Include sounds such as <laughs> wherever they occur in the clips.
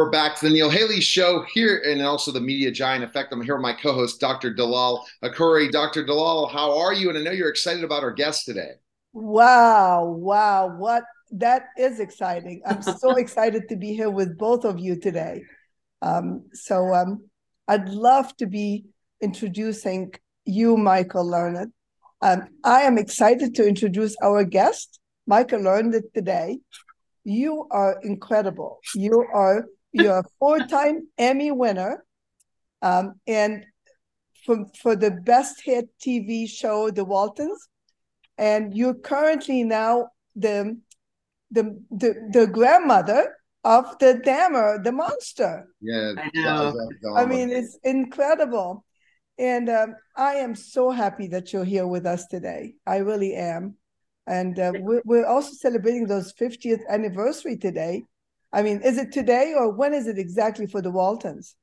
We're back to the Neil Haley Show here, and also the Media Giant Effect. I'm here with my co-host, Dr. Dalal Akuri. Dr. Dalal, how are you? And I know you're excited about our guest today. Wow, wow, what that is exciting. I'm so <laughs> excited to be here with both of you today. Um, so um, I'd love to be introducing you, Michael Learned. Um, I am excited to introduce our guest, Michael Learned, today. You are incredible. You are you're a four-time Emmy winner, um, and for for the best hit TV show, The Waltons, and you're currently now the the the, the grandmother of the Dahmer, the monster. Yeah, I know. I mean, it's incredible. And um, I am so happy that you're here with us today. I really am. And uh, we're, we're also celebrating those 50th anniversary today. I mean, is it today or when is it exactly for the Waltons?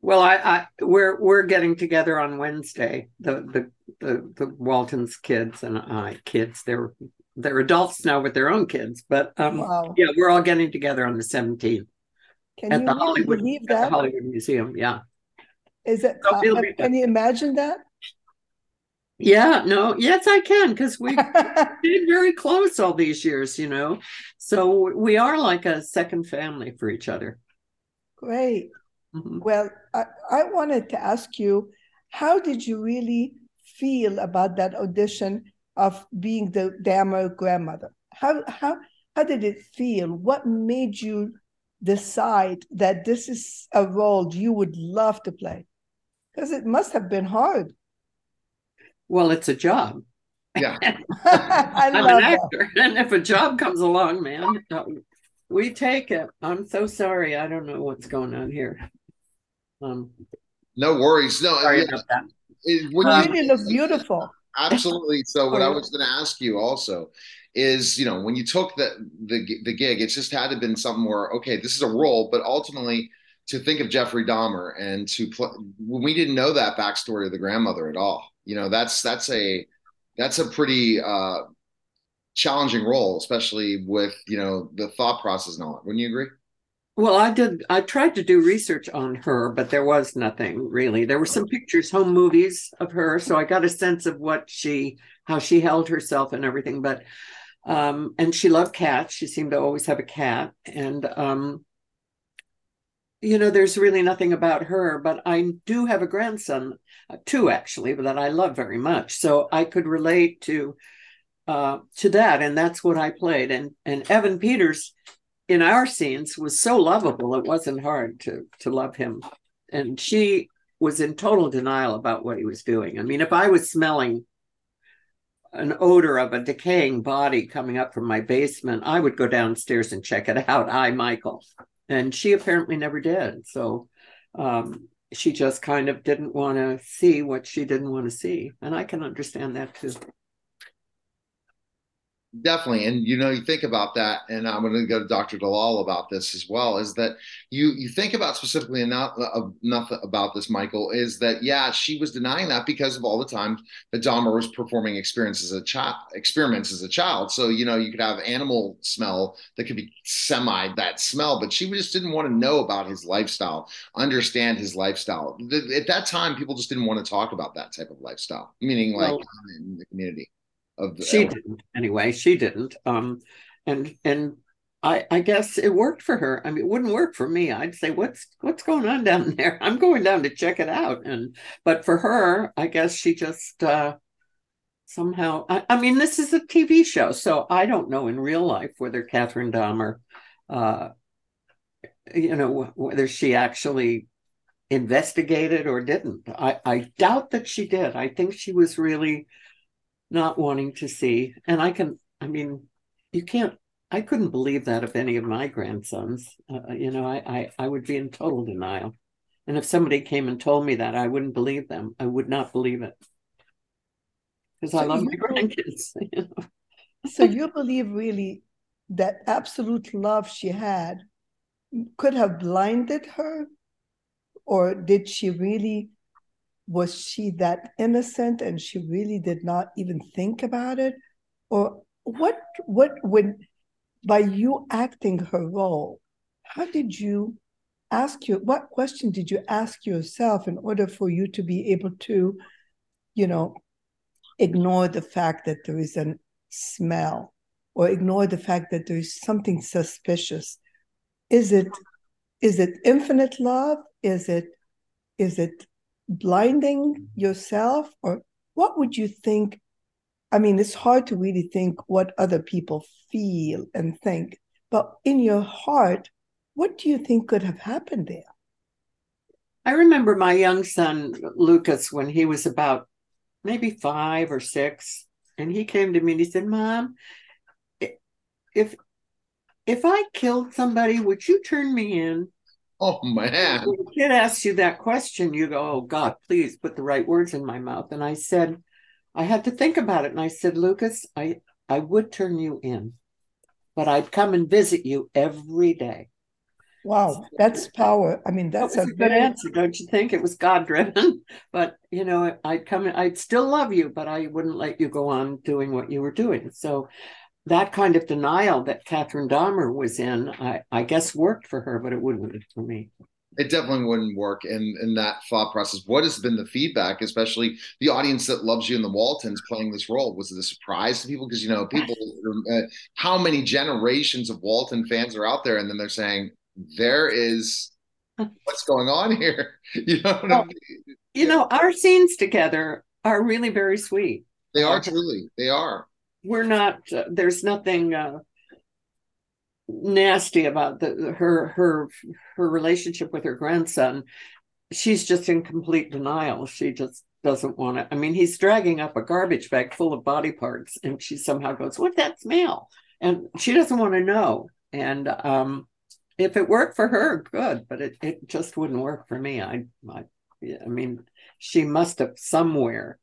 Well, I, I we're we're getting together on Wednesday. The the the, the Waltons kids and I kids they're they're adults now with their own kids, but um, Wow. yeah, we're all getting together on the seventeenth Can at you the Hollywood believe at the? Hollywood Museum. Yeah, Is it? So uh, can you imagine that? Yeah, no, yes, I can because we've <laughs> been very close all these years, you know. So we are like a second family for each other. Great. Mhm. Well, I, I wanted to ask you, how did you really feel about that audition of being the Dahmer grandmother? How how how did it feel? What made you decide that this is a role you would love to play? Because it must have been hard. Well, it's a job. Yeah. <laughs> <laughs> I I'm love an that. actor, <laughs> and if a job comes along, man, uh, we take it. I'm so sorry. I don't know what's going on here. Um, No worries. No, sorry yeah, about that. it- when You Um, you, really look beautiful. absolutely. So, what I Oh, was going to ask you also is, you know, when you took the the the gig, it just had to been something where, okay, this is a role, but ultimately to think of Jeffrey Dahmer and to play we didn't know that backstory of the grandmother at all. You know, that's that's a that's a pretty uh challenging role, especially with you know the thought process and all that. Wouldn't you agree? Well, I did. I tried to do research on her, but there was nothing really. There were some pictures, home movies of her, so I got a sense of what she, how she held herself and everything. But, um, and she loved cats. She seemed to always have a cat, and um, you know, there's really nothing about her. But I do have a grandson, uh, two actually, that I love very much, so I could relate to uh, to that, and that's what I played. And and Evan Peters in our scenes was so lovable it wasn't hard to to love him and she was in total denial about what he was doing i mean if i was smelling an odor of a decaying body coming up from my basement i would go downstairs and check it out i michael and she apparently never did. So um, she just kind of didn't want to see what she didn't want to see. And i can understand that too Definitely, and you know, you think about that, and I'm going to go to Dr. Dalal about this as well. Is that you you think about specifically enough enough about this, Michael? Is that yeah, she was denying that because of all the times that Dahmer was performing experiences as a child, experiments as a child. So you know, you could have animal smell that could be semi that smell, but she just didn't want to know about his lifestyle, understand his lifestyle. At that time, people just didn't want to talk about that type of lifestyle, meaning like Well- in the community of the she didn't. Anyway she didn't. Um and and i i guess it worked for her. I mean it wouldn't work for me. I'd say what's what's going on down <laughs> there? I'm going down to check it out. And but for her i guess she just uh somehow i, I mean this is a tv show so i don't know in real life whether catherine dahmer uh you know whether she actually investigated or didn't. I i doubt that she did. I think she was really not wanting to see. And I can, I mean, you can't, I couldn't believe that of any of my grandsons. Uh, you know, I, I, I would be in total denial. And if somebody came and told me that, I wouldn't believe them. I would not believe it. Because I love my grandkids. <laughs> you know. So you believe really that absolute love she had could have blinded her? Or did she really, was she that innocent and she really did not even think about it? Or what, what, when, by you acting her role, how did you ask you what question did you ask yourself in order for you to be able to, you know, ignore the fact that there is a smell or ignore the fact that there is something suspicious? Is it is it infinite love? Is it is it blinding yourself or what would you think? I mean it's hard to really think what other people feel and think but in your heart what do you think could have happened there? I remember my young son lucas when he was about maybe five or six and he came to me and he said mom if if i killed somebody would you turn me in Oh man. When a kid asks you that question, you go, Oh God, please put the right words in my mouth. And I said, I had to think about it. And I said, Lucas, I, I would turn you in, but I'd come and visit you every day. Wow, that's power. I mean, that's that a, a, good answer, don't you think? It was God driven, <laughs> but you know, I'd come, I'd still love you, but I wouldn't let you go on doing what you were doing. So that kind of denial that Catherine Dahmer was in, I, I guess worked for her, but it wouldn't for me. It definitely wouldn't work in in that thought process. What has been the feedback, especially the audience that loves you in the Waltons playing this role? Was it a surprise to people? Because you know, people, uh, how many generations of Walton fans are out there, and then they're saying there is <laughs> what's going on here. <laughs> You know, well, I mean? you know, our scenes together are really very sweet. They are truly. They are we're not uh, there's nothing uh, nasty about the her her her relationship with her grandson. She's just in complete denial. She just doesn't want to i mean he's dragging up a garbage bag full of body parts and she somehow goes what that smell? And she doesn't want to know. And um if it worked for her good but it, it just wouldn't work for me. I i, I mean she must have somewhere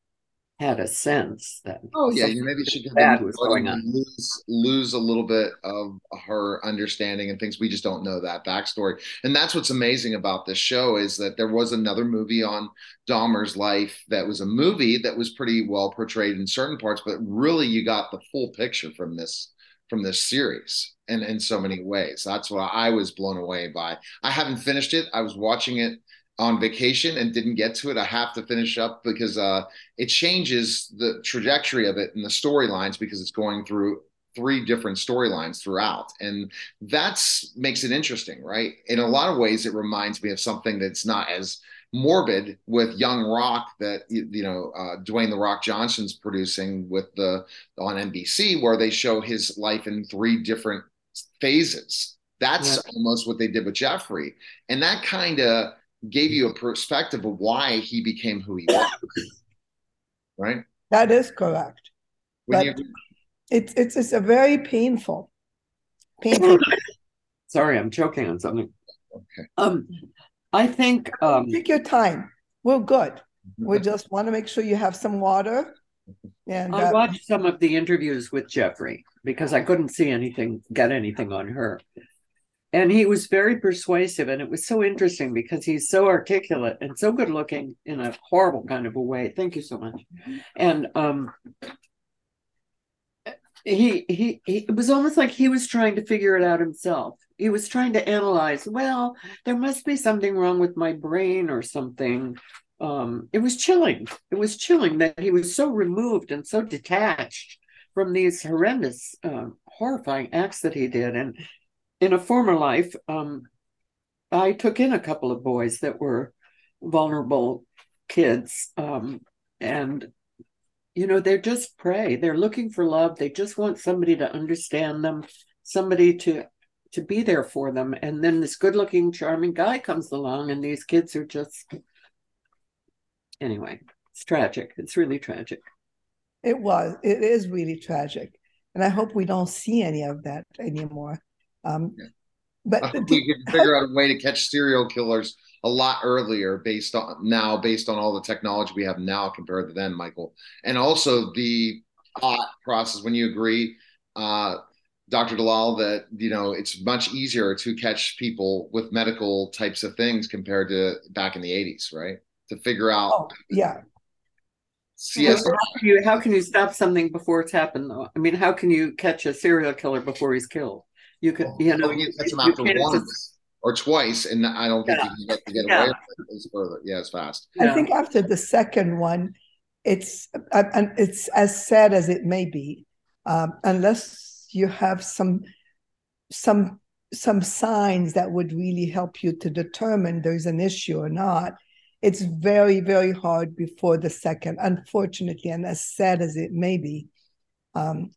had a sense that oh yeah you maybe she could was going on. Lose, lose a little bit of her understanding and things. We just don't know that backstory. And that's what's amazing about this show is that there was another movie on Dahmer's life that was a movie that was pretty well portrayed in certain parts but really you got the full picture from this from this series and in so many ways. That's what I was blown away by I haven't finished it. I was watching it on vacation and didn't get to it. I have to finish up because uh, it changes the trajectory of it and the storylines because it's going through three different storylines throughout and that's makes it interesting right in a lot of ways it reminds me of something that's not as morbid with young rock that you know uh, dwayne the rock johnson's producing with the on nbc where they show his life in three different phases that's yeah. almost what they did with jeffrey and that kind of gave you a perspective of why he became who he was. right? That is correct. When but you... it's it's it's a very painful, painful. <laughs> Sorry, I'm choking on something. Okay. Um, I think um, take your time. We're good. Mm-hmm. We just want to make sure you have some water. And I uh, watched some of the interviews with Jeffrey because I couldn't see anything, get anything on her and he was very persuasive and it was so interesting because he's so articulate and so good looking in a horrible kind of a way. Thank you so much. And um he, he he it was almost like he was trying to figure it out himself. He was trying to analyze well there must be something wrong with my brain or something. Um it was chilling. It was chilling that he was so removed and so detached from these horrendous um, horrifying acts that he did. And in a former life, um, I took in a couple of boys that were vulnerable kids. Um, and, you know, they're just prey. They're looking for love. They just want somebody to understand them, somebody to to be there for them. And then this good looking, charming guy comes along, and these kids are just anyway, it's tragic. It's really tragic. It was. It is really tragic. And I hope we don't see any of that anymore. Um, but we can <laughs> figure out a way to catch serial killers a lot earlier based on now based on all the technology we have now compared to then michael and also the thought process when you agree uh, dr dalal that you know it's much easier to catch people with medical types of things compared to back in the 80s right to figure out oh, yeah Yes. How can, you, how can you stop something before it's happened though? I mean, how can you catch a serial killer before he's killed? You could, you know, you, catch them after once. or twice, and I don't think Yeah. you can get to get Yeah. away with it as further. Yeah, as fast. I think after the second one, it's uh, and it's as sad as it may be, um, unless you have some some some signs that would really help you to determine there's an issue or not. It's very very hard before the second, unfortunately, and as sad as it may be. Um,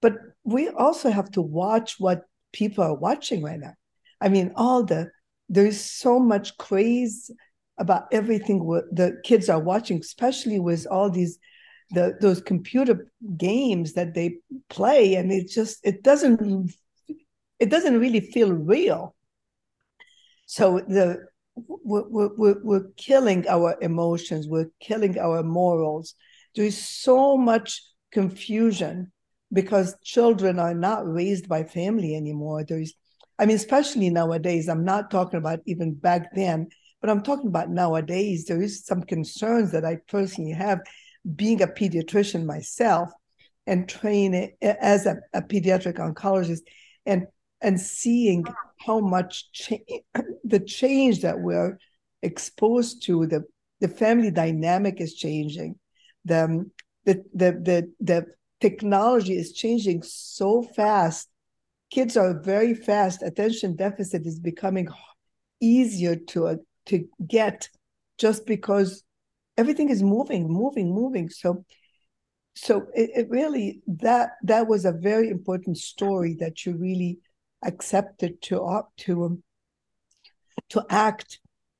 but we also have to watch what people are watching right now. I mean, all the there's so much craze about everything the kids are watching, especially with all these the those computer games that they play, and it just it doesn't it doesn't really feel real. So the we're, we're, we're killing our emotions, we're killing our morals. There is so much confusion because children are not raised by family anymore. There's, I mean, especially nowadays. I'm not talking about even back then, but I'm talking about nowadays. There is some concerns that I personally have, being a pediatrician myself, and training as a, a pediatric oncologist, and and seeing how much cha- <clears throat> the change that we're exposed to the the family dynamic is changing the the the the, the technology is changing so fast. Kids are very fast. Attention deficit is becoming easier to uh, to get just because everything is moving moving moving. So so it, it really that that was a very important story that you really accepted to opt to um, to act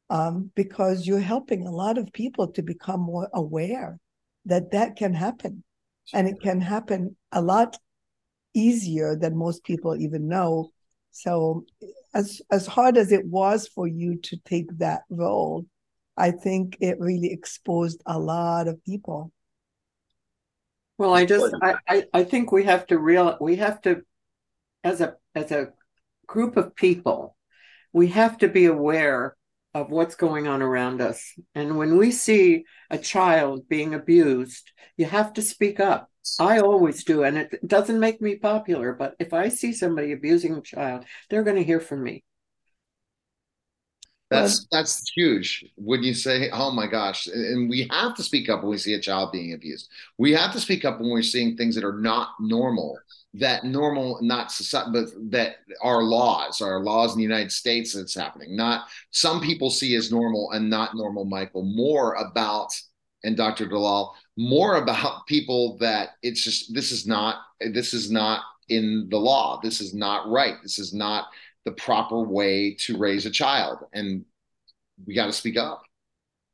um, because you're helping a lot of people to become more aware that that can happen and it can happen a lot easier than most people even know. So as as hard as it was for you to take that role i think it really exposed a lot of people. Well, I just I, I, I think we have to real we have to as a as a group of people, we have to be aware of what's going on around us. And when we see a child being abused, you have to speak up. I always do, and it doesn't make me popular, but if I see somebody abusing a child, they're going to hear from me. That's that's huge. When you say, "Oh my gosh," and we have to speak up when we see a child being abused. We have to speak up when we're seeing things that are not normal. That normal, not society, but that our laws, our laws in the United States, that's happening. Not some people see as normal and not normal. Michael, more about and Dr. Dalal, more about <laughs> people that it's just this is not this is not in the law. This is not right. This is not the proper way to raise a child and we got to speak up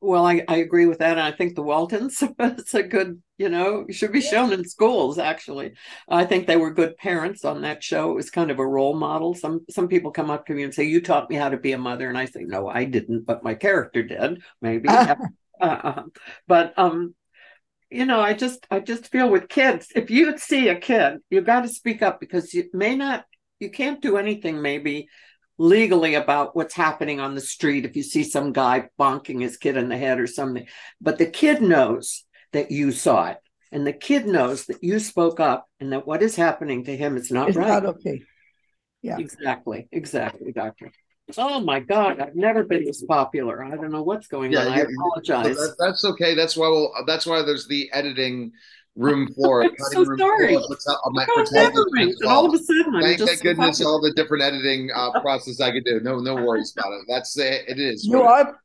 well I, I agree with that and i think the waltons <laughs> it's a good you know should be shown in schools actually. I think they were good parents on that show. It was kind of a role model. Some some people come up to me and say you taught me how to be a mother. And i say no i didn't but my character did. Maybe <laughs> uh, but um you know i just i just feel with kids if you see a kid you got to speak up because you may not you can't do anything maybe legally about what's happening on the street if you see some guy bonking his kid in the head or something. But the kid knows that you saw it and the kid knows that you spoke up and that what is happening to him is not it's right not okay yeah exactly exactly doctor oh my god i've never been this popular i don't know what's going Yeah, on i yeah, apologize that, that's okay that's why we'll that's why there's the editing room for it <laughs> I'm so room sorry. for it. Let's- I'll- my- phone pretend never it's rings, and all of a sudden I'm Thank just thank so goodness popular. all the different editing uh, process I could do. No, no worries about it. That's it. It is. you are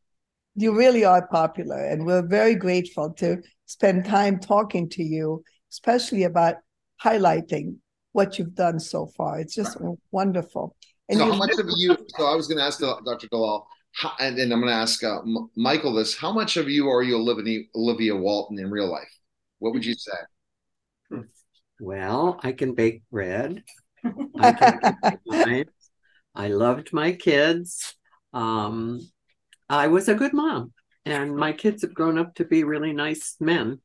you really are popular and we're very grateful to spend time talking to you especially about highlighting what you've done so far it's just wonderful and So you how much of you? <laughs> So I was going to ask Dr. Dalal, how, and then I'm going to ask uh, M- Michael this: How much of you are you Olivia, Olivia Walton in real life? What would you say? Well, I can bake bread. I can make <laughs> wine. I loved my kids. Um, I was a good mom, and my kids have grown up to be really nice men.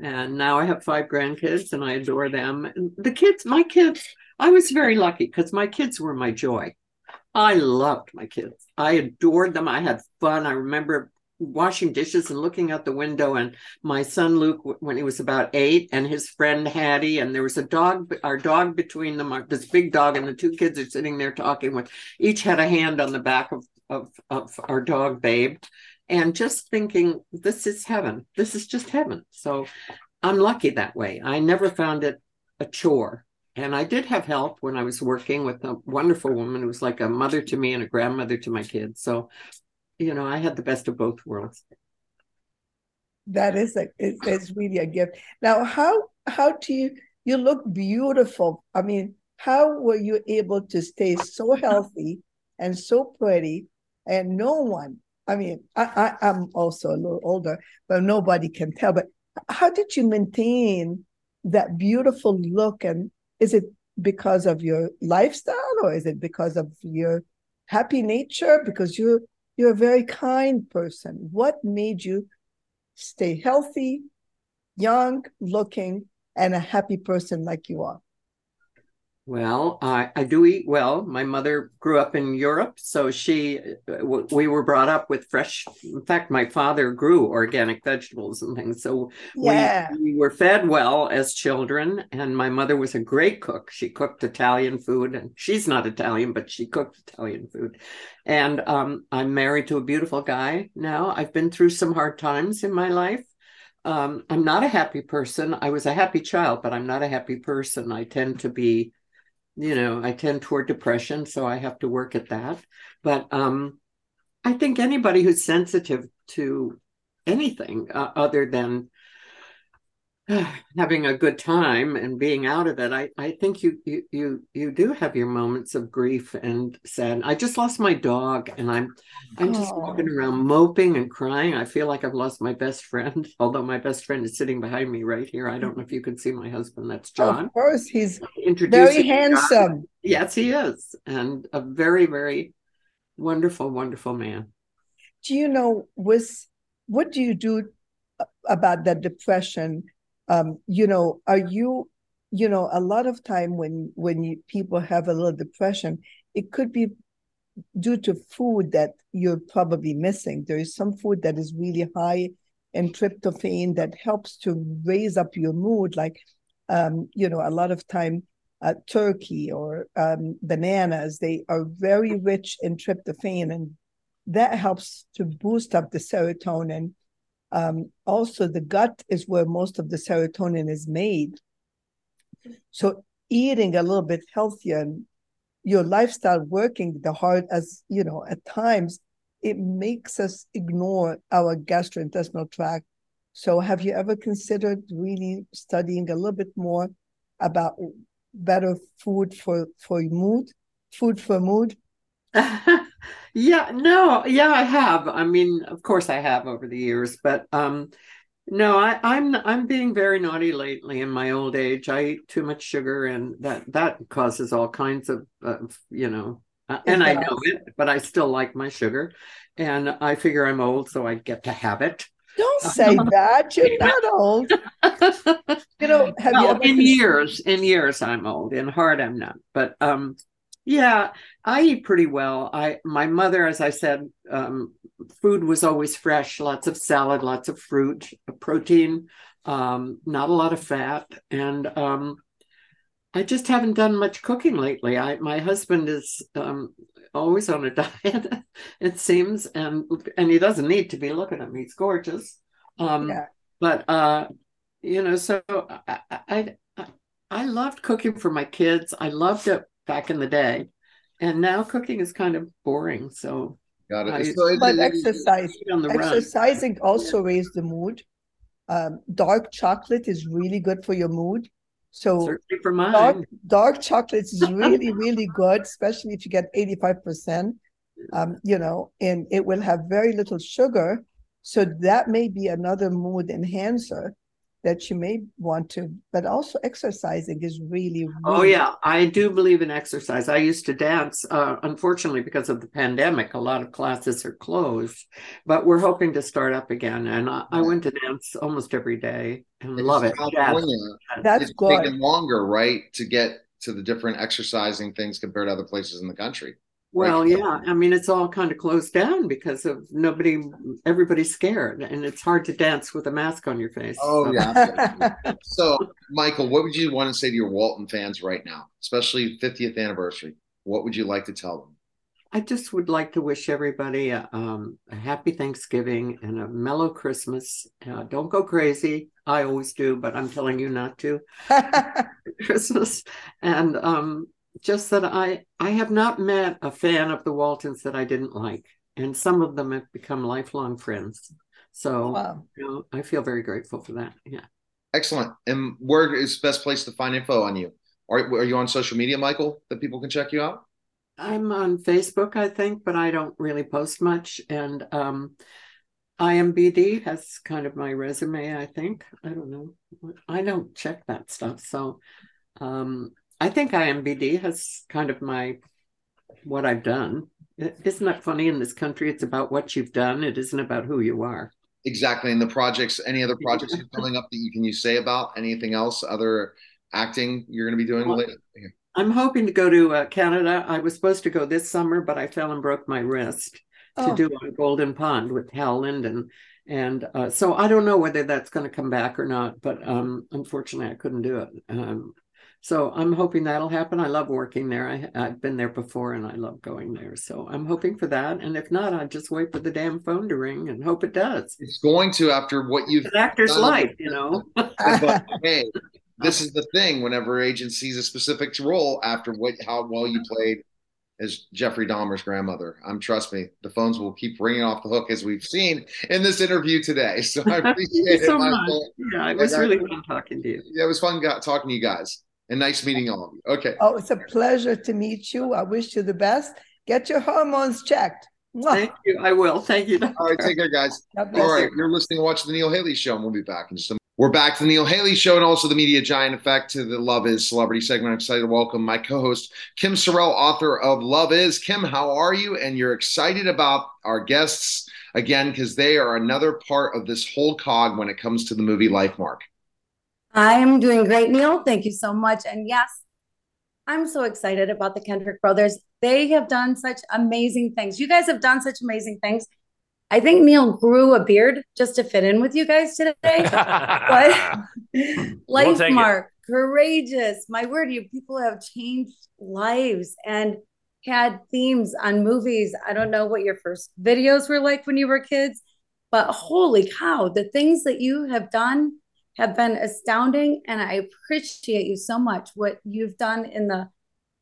And now I have five grandkids, and I adore them. The kids, my kids, I was very lucky because my kids were my joy. I loved my kids. I adored them. I had fun. I remember washing dishes and looking out the window and my son luke when he was about eight and his friend hattie and there was a dog our dog between them this big dog and the two kids are sitting there talking with each had a hand on the back of of, of our dog babe and just thinking this is heaven this is just heaven so i'm lucky that way i never found it a chore and I did have help when I was working with a wonderful woman who was like a mother to me and a grandmother to my kids. So you know, I had the best of both worlds. That is a it's really a gift. Now, how how do you you look beautiful? I mean, how were you able to stay so healthy and so pretty and no one I mean, I, I, am also a little older, but nobody can tell. But how did you maintain that beautiful look? And is it because of your lifestyle or is it because of your happy nature? Because you you're a very kind person. What made you stay healthy, young looking, and a happy person like you are? Well, I, I do eat well. My mother grew up in Europe, so she we were brought up with fresh. In fact, my father grew organic vegetables and things, so yeah. we, we were fed well as children. And my mother was a great cook. She cooked Italian food, and she's not Italian, but she cooked Italian food. And um, I'm married to a beautiful guy now. I've been through some hard times in my life. Um, I'm not a happy person. I was a happy child, but I'm not a happy person. I tend to be you know i tend toward depression so i have to work at that. But um i think anybody who's sensitive to anything uh, other than <sighs> having a good time and being out of it i i think you you you you do have your moments of grief and sad. I just lost my dog and i'm i'm just oh. walking around moping and crying. I feel like i've lost my best friend <laughs> although my best friend is sitting behind me right here. I don't know if you can see my husband that's john. of course he's very handsome. John. yes he is and a very very wonderful wonderful man. Do you know was what do you do uh, about that depression um, you know, are you, you know, a lot of time when when you, people have a little depression, it could be due to food that you're probably missing. There is some food that is really high in tryptophan that helps to raise up your mood, like, um, you know, a lot of time. Uh, turkey or um, bananas, they are very rich in tryptophan, and that helps to boost up the serotonin um, also, the gut is where most of the serotonin is made. So, eating a little bit healthier and your lifestyle working the hard as you know at times it makes us ignore our gastrointestinal tract so have you ever considered really studying a little bit more about better food for for mood food for mood <laughs> yeah, no, yeah, I have. I mean, of course I have over the years, but um no, I, I'm I'm being very naughty lately in my old age. I eat too much sugar, and that that causes all kinds of, of you know. Uh, and I know it, but I still like my sugar, and I figure I'm old, so I get to have it. Don't say <laughs> that. You're not old. <laughs> you know, have well, you ever in years, in years, I'm old. In heart, I'm not. But um, yeah, I eat pretty well. I my mother, as I said, um, food was always fresh, lots of salad, lots of fruit, protein, um, not a lot of fat, and um, I just haven't done much cooking lately. I my husband is um, always on a <laughs> diet, it seems, and and he doesn't need to be looking at me. He's gorgeous, um, yeah. but uh, you know, so I I I loved cooking for my kids. I loved it back in the day. And now cooking is kind of boring. So got it. I, so but exercise, exercising run. also raises the mood. Um, dark chocolate is really good for your mood. So Certainly for mine. Dark, dark chocolate is <laughs> really, really good, especially if you get 85%. Um, you know, and it will have very little sugar. So that may be another mood enhancer that you may want to, but also exercising is really, really. Oh, yeah. I do believe in exercise. I used to dance. Uh, unfortunately, because of the pandemic, a lot of classes are closed, but we're hoping to start up again. And I, I went to dance almost every day and love it. That's it's good. taking longer, right, to get to the different exercising things compared to other places in the country. Well, right? yeah. I mean, it's all kind of closed down because of nobody, everybody's scared, and it's hard to dance with a mask on your face. Oh, so. yeah. <laughs> so, Michael, what would you want to say to your Walton fans right now, especially 50th anniversary? What would you like to tell them? I just would like to wish everybody a, um, a happy Thanksgiving and a mellow Christmas. Uh, don't go crazy. I always do, but I'm telling you not to. <laughs> Christmas. And um, just that I I have not met a fan of the Waltons that I didn't like, and some of them have become lifelong friends. So wow. you know, I feel very grateful for that. Yeah. Excellent. And where is the best place to find info on you? Are, are you on social media, Michael, that people can check you out? I'm on Facebook, I think, but I don't really post much. And um, IMBD has kind of my resume, I think. I don't know. I don't check that stuff. So um, I think IMBD has kind of my what I've done. Isn't that funny? In this country, it's about what you've done. It isn't about who you are. Exactly. And the projects, any other projects you're <laughs> coming up that you can you say about anything else, other acting you're going to be doing well, later? I'm hoping to go to uh, Canada. I was supposed to go this summer, but I fell and broke my wrist oh. to do on Golden Pond with Hal Linden. And uh, so I don't know whether that's going to come back or not, but um, unfortunately, I couldn't do it. Um, so I'm hoping that'll happen. I love working there. I, I've been there before and I love going there. So I'm hoping for that. And if not, I just wait for the damn phone to ring and hope it does. It's going to after what you've An actor's life, you know. <laughs> but hey, this is the thing. Whenever agent sees a specific role after what how well you played as Jeffrey Dahmer's grandmother, I'm trust me, the phones will keep ringing off the hook as we've seen in this interview today. So I <laughs> appreciate it. so much. Yeah, it was really fun talking to you. Yeah, it was fun talking to you guys and nice meeting all of you. Okay. Oh, it's a pleasure to meet you. I wish you the best. Get your hormones checked. Thank you. I will. Thank you. Doctor. All right. Take care, guys. All right. You. You're listening to Watch the Neil Haley Show, and we'll be back in just a minute. We're back to the Neil Haley Show and also the Media Giant Effect to the Love Is Celebrity segment. I'm excited to welcome my co host, Kim Sorrelle, author of Love Is. Kim, how are you? And you're excited about our guests again because they are another part of this whole cog when it comes to the movie Lifemark. I'm doing great, Neil. Thank you so much. And yes, I'm so excited about the Kendrick brothers. They have done such amazing things. You guys have done such amazing things. I think Neil grew a beard just to fit in with you guys today. <laughs> but life we'll mark, courageous. My word, you people have changed lives and had themes on movies. I don't know what your first videos were like when you were kids, but holy cow, the things that you have done have been astounding. And I appreciate you so much what you've done in the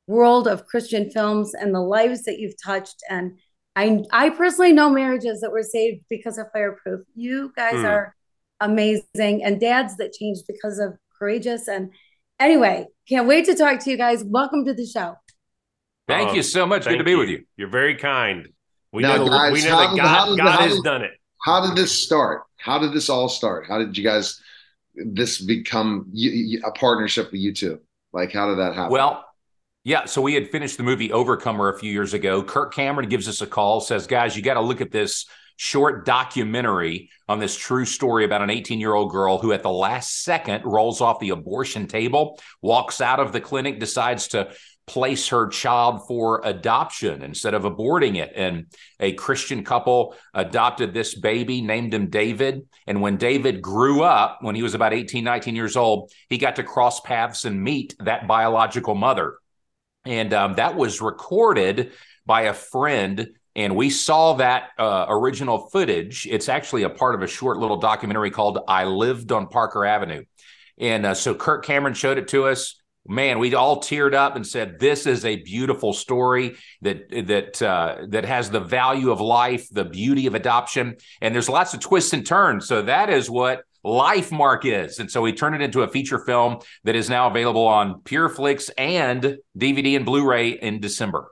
world of Christian films and the lives that you've touched. And I, I personally know marriages that were saved because of fireproof. You guys mm. are amazing and dads that changed because of courageous. And anyway, can't wait to talk to you guys. Welcome to the show. Thank you so much. Good to be you. with you. You're very kind. We now, know, guys, we know that God, God has done it. How did this start? How did this all start? How did you guys this become a partnership with you two? Like, how did that happen? Well, yeah. So we had finished the movie Overcomer a few years ago. Kirk Cameron gives us a call, says, guys, you got to look at this short documentary on this true story about an 18 year old girl who, at the last second, rolls off the abortion table, walks out of the clinic, decides to place her child for adoption instead of aborting it. And a Christian couple adopted this baby, named him David. And when David grew up, when he was about 18, 19 years old, he got to cross paths and meet that biological mother. And um, that was recorded by a friend. And we saw that uh, original footage. It's actually a part of a short little documentary called I Lived on Parker Avenue. And uh, so Kirk Cameron showed it to us man, we all teared up and said, "This is a beautiful story that that uh, that has the value of life, the beauty of adoption, and there's lots of twists and turns." So that is what Lifemark is, and so we turned it into a feature film that is now available on PureFlix and DVD and Blu-ray in December.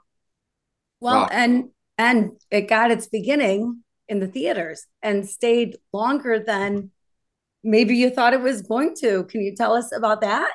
Well, wow. and and it got its beginning in the theaters and stayed longer than maybe you thought it was going to. Can you tell us about that?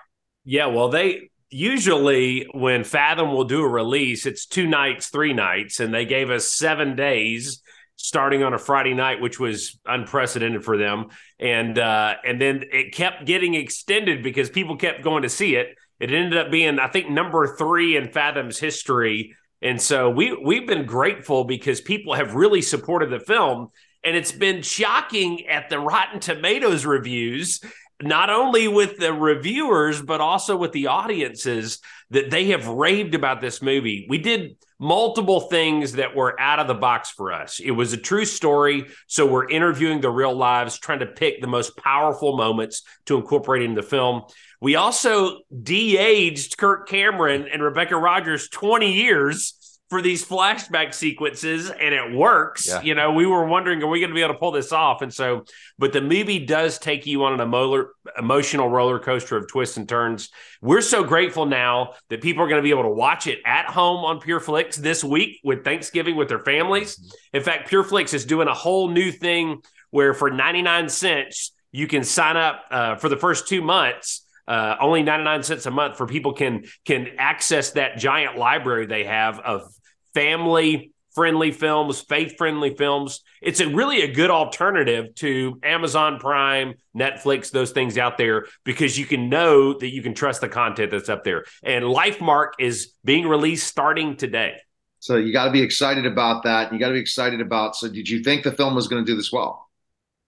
Yeah, well, they usually when Fathom will do a release, it's two nights, three nights, and they gave us seven days starting on a Friday night, which was unprecedented for them. And uh, and then it kept getting extended because people kept going to see it. It ended up being, I think, number three in Fathom's history And so we we've been grateful because people have really supported the film. And it's been shocking at the Rotten Tomatoes reviews, not only with the reviewers, but also with the audiences that they have raved about this movie. We did multiple things that were out of the box for us. It was a true story. So we're interviewing the real lives, trying to pick the most powerful moments to incorporate in the film. We also de aged Kirk Cameron and Rebecca Rogers 20 years for these flashback sequences and it works. Yeah. You know, we were wondering, are we going to be able to pull this off? And so, but the movie does take you on an emo- emotional roller coaster of twists and turns. We're so grateful now that people are going to be able to watch it at home on PureFlix this week with Thanksgiving with their families. Mm-hmm. In fact, PureFlix is doing a whole new thing where for 99 cents, you can sign up uh, for the first two months uh, only 99 cents a month for people can can access that giant library they have of family friendly films, faith friendly films. It's a really a good alternative to Amazon Prime, Netflix, those things out there because you can know that you can trust the content that's up there. And Lifemark is being released starting today. So you got to be excited about that. You got to be excited about. So did you think the film was going to do this well?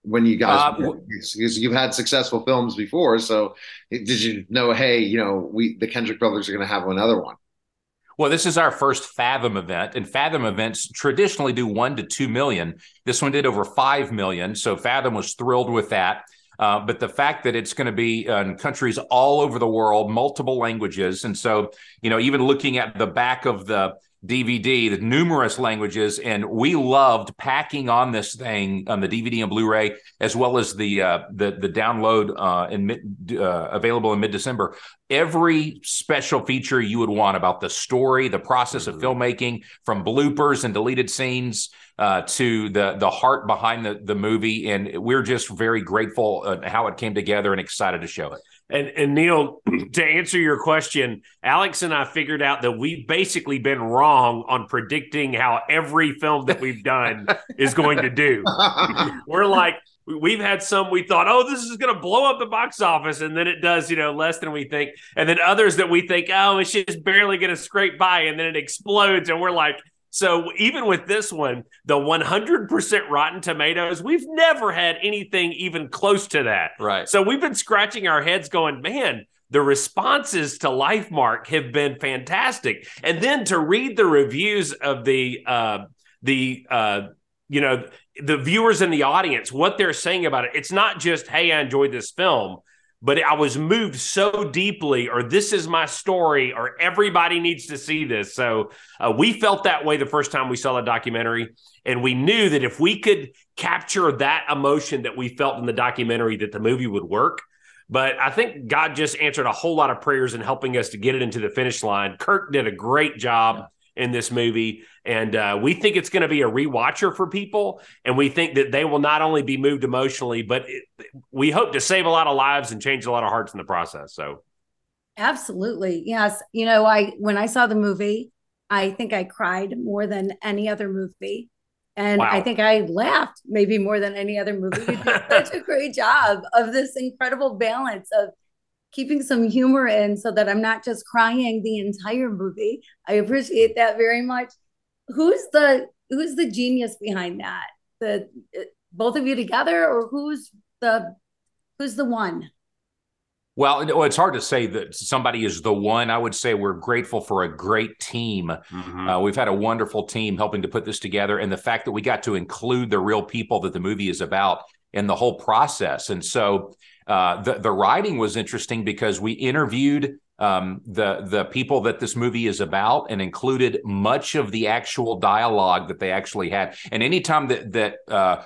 When you guys, uh, because you've had successful films before, so did you know? Hey, you know, we the Kendrick brothers are going to have another one. Well, this is our first Fathom event, and Fathom events traditionally do one to two million. This one did over five million, so Fathom was thrilled with that. Uh, but the fact that it's going to be in countries all over the world, multiple languages, and so you know, even looking at the back of the DVD, the numerous languages, and we loved packing on this thing on the DVD and Blu-ray, as well as the uh, the the download uh, in mid, uh, available in mid December. Every special feature you would want about the story, the process of mm-hmm. filmmaking, from bloopers and deleted scenes uh, to the the heart behind the the movie, and we're just very grateful uh, how it came together and excited to show it. And, and Neil, <clears throat> to answer your question, Alex and I figured out that we've basically been wrong on predicting how every film that we've done <laughs> is going to do. <laughs> We're like, we've had some we thought, oh, this is going to blow up the box office, and then it does, you know, less than we think. And then others that we think, oh, it's just barely going to scrape by, and then it explodes, and we're like, so even with this one, the 100% Rotten Tomatoes, we've never had anything even close to that. Right. So we've been scratching our heads going, man, the responses to Lifemark have been fantastic. And then to read the reviews of the uh the uh you know the viewers in the audience what they're saying about it it's not just hey i enjoyed this film but I was moved so deeply, or this is my story, or everybody needs to see this. So uh, we felt that way the first time we saw the documentary. And we knew that if we could capture that emotion that we felt in the documentary, that the movie would work. But I think God just answered a whole lot of prayers in helping us to get it into the finish line. Kirk did a great job in this movie. And uh, we think it's going to be a rewatcher for people. And we think that they will not only be moved emotionally, but it, we hope to save a lot of lives and change a lot of hearts in the process. So, absolutely. Yes. You know, I, when I saw the movie, I think I cried more than any other movie. And wow. I think I laughed maybe more than any other movie. You did such a <laughs> great job of this incredible balance of keeping some humor in so that I'm not just crying the entire movie. I appreciate that very much. Who's the who's the genius behind that? The both of you together, or who's the who's the one? Well, it's hard to say that somebody is the one. I would say we're grateful for a great team. Mm-hmm. Uh, we've had a wonderful team helping to put this together, and the fact that we got to include the real people that the movie is about in the whole process. And so uh, the the writing was interesting because we interviewed um, the the people that this movie is about and included much of the actual dialogue that they actually had. And anytime that that uh,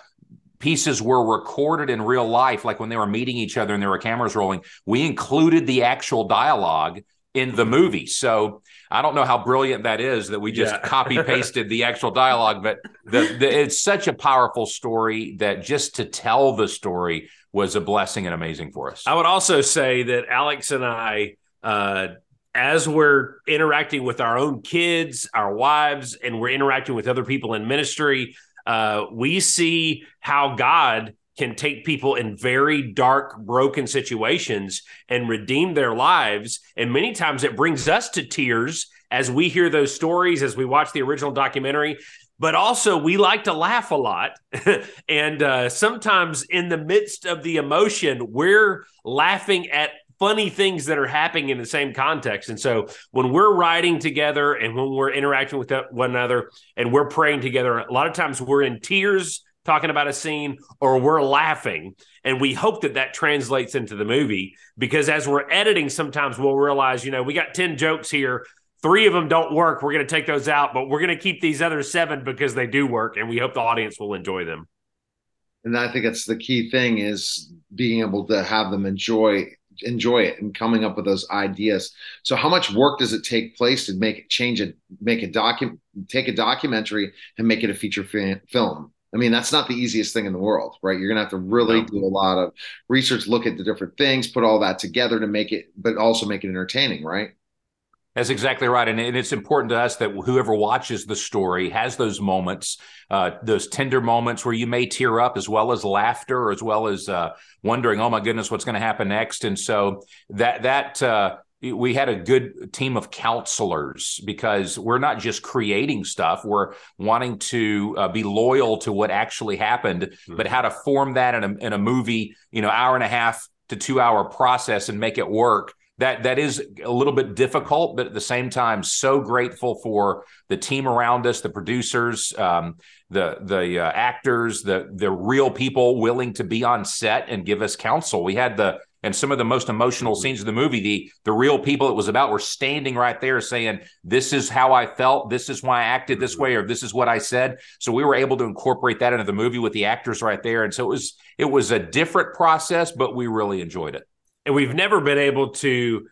pieces were recorded in real life, like when they were meeting each other and there were cameras rolling, we included the actual dialogue in the movie. So I don't know how brilliant that is that we just yeah. copy pasted the actual dialogue, but the, the, it's such a powerful story that just to tell the story was a blessing and amazing for us. I would also say that Alex and I, uh, as we're interacting with our own kids, our wives, and we're interacting with other people in ministry, uh, we see how God can take people in very dark, broken situations and redeem their lives. And many times it brings us to tears as we hear those stories, as we watch the original documentary, but also we like to laugh a lot. <laughs> and uh, sometimes in the midst of the emotion, we're laughing at funny things that are happening in the same context. And so when we're writing together and when we're interacting with one another and we're praying together, a lot of times we're in tears talking about a scene or we're laughing. And we hope that that translates into the movie because as we're editing, sometimes we'll realize, you know, we got 10 jokes here. Three of them don't work. We're going to take those out, but we're going to keep these other seven because they do work. And we hope the audience will enjoy them. And I think that's the key thing is being able to have them enjoy enjoy it and coming up with those ideas. So how much work does it take place to make change it, make a document, take a documentary and make it a feature film? I mean, that's not the easiest thing in the world, right? You're going to have to really no. do a lot of research, look at the different things, put all that together to make it, but also make it entertaining, right? That's exactly right. And, and, it's important to us that whoever watches the story has those moments, uh, those tender moments where you may tear up as well as laughter, as well as uh, wondering, oh my goodness, what's going to happen next. And so that, that, uh, we had a good team of counselors because we're not just creating stuff we're wanting to uh, be loyal to what actually happened mm-hmm. but how to form that in a, in a movie you know hour and a half to two hour process and make it work that that is a little bit difficult, but at the same time, so grateful for the team around us, the producers, um, the the uh, actors, the the real people willing to be on set and give us counsel. We had the and some of the most emotional scenes of the movie, the the real people it was about were standing right there saying, "This is how I felt. This is why I acted this way, or this is what I said." So we were able to incorporate that into the movie with the actors right there, and so it was it was a different process, but we really enjoyed it and we've never been able to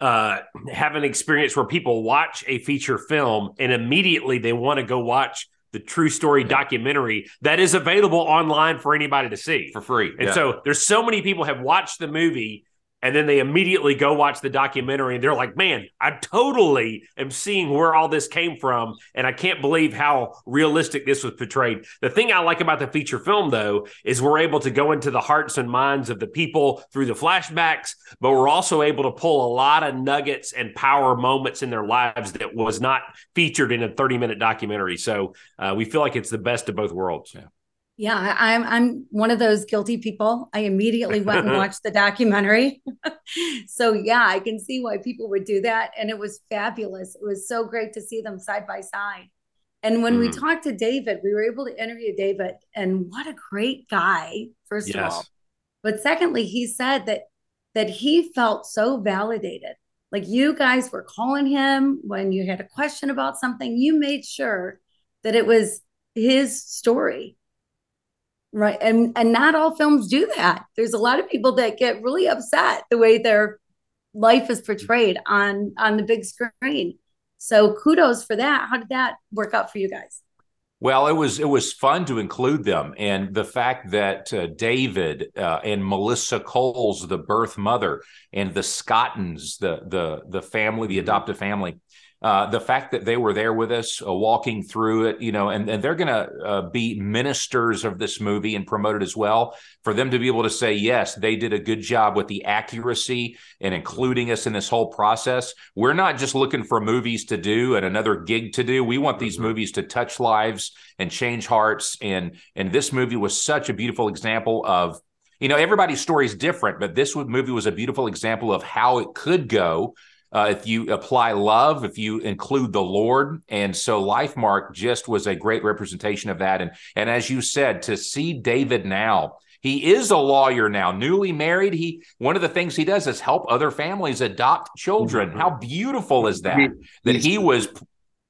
uh, have an experience where people watch a feature film and immediately they want to go watch the true story yeah. documentary that is available online for anybody to see for free. And yeah. so there's so many people have watched the movie and then they immediately go watch the documentary and they're like man i totally am seeing where all this came from and i can't believe how realistic this was portrayed. The thing i like about the feature film though is we're able to go into the hearts and minds of the people through the flashbacks but we're also able to pull a lot of nuggets and power moments in their lives that was not featured in a 30 minute documentary. So uh, we feel like it's the best of both worlds. Yeah yeah, I'm I'm one of those guilty people. I immediately went and <laughs> watched the documentary. <laughs> so yeah, I can see why people would do that and it was fabulous. It was so great to see them side by side. And when mm. we talked to David, we were able to interview David and what a great guy first yes. of all. But secondly, he said that that he felt so validated. Like you guys were calling him when you had a question about something, you made sure that it was his story Right. And and not all films do that. There's a lot of people that get really upset the way their life is portrayed on on the big screen. So kudos for that. How did that work out for you guys? Well, it was it was fun to include them, and the fact that uh, David uh, and Melissa Coles, the birth mother, and the Scottons, the the the family, the adoptive family, uh, the fact that they were there with us, uh, walking through it, you know, and, and they're going to uh, be ministers of this movie and promote it as well. For them to be able to say, yes, they did a good job with the accuracy and including us in this whole process. We're not just looking for movies to do and another gig to do. We want these mm-hmm. movies to touch lives and change hearts. And and this movie was such a beautiful example of you know everybody's story is different but this movie was a beautiful example of how it could go uh, if you apply love, if you include the Lord. And so LifeMark just was a great representation of that. And, and as you said, to see David now, he is a lawyer now, newly married. He one of the things he does is help other families adopt children. Mm-hmm. How beautiful is that? He, that he was.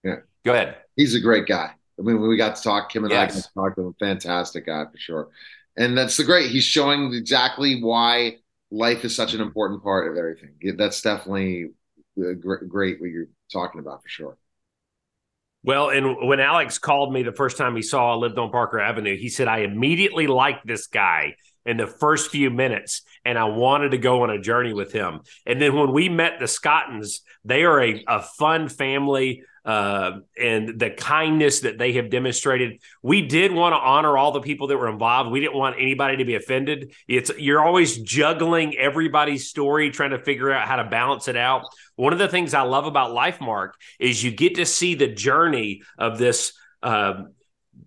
Yeah. Go ahead. He's a great guy. I mean, when we got to talk, Kim and yes. I talked to talk to him. Fantastic guy for sure. And that's the great. He's showing exactly why life is such an important part of everything. That's definitely Uh, great what you're talking about for sure. Well, and when Alex called me the first time he saw I lived on Parker Avenue, he said I immediately liked this guy in the first few minutes and I wanted to go on a journey with him. And then when we met the Scottons, they are a, a fun family. Uh, and the kindness that they have demonstrated. We did want to honor all the people that were involved. We didn't want anybody to be offended. It's you're always juggling everybody's story, trying to figure out how to balance it out. One of the things I love about LifeMark is you get to see the journey of this uh,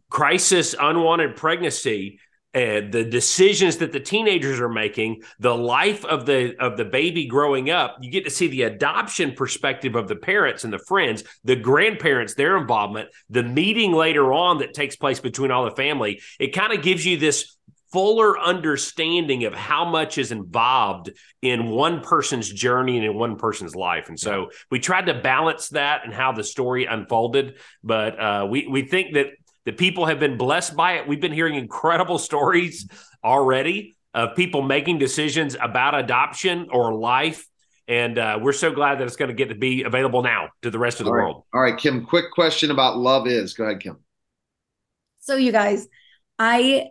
crisis, unwanted pregnancy and the decisions that the teenagers are making the life of the of the baby growing up you get to see the adoption perspective of the parents and the friends the grandparents their involvement the meeting later on that takes place between all the family. It kind of gives you this fuller understanding of how much is involved in one person's journey and in one person's life. And so we tried to balance that and how the story unfolded but uh, we we think that the people have been blessed by it. We've been hearing incredible <laughs> stories already of people making decisions about adoption or life. And uh, we're so glad that it's going to get to be available now to the rest of the All right. world. All right, Kim, quick question about love is. Go ahead, Kim. So, you guys, I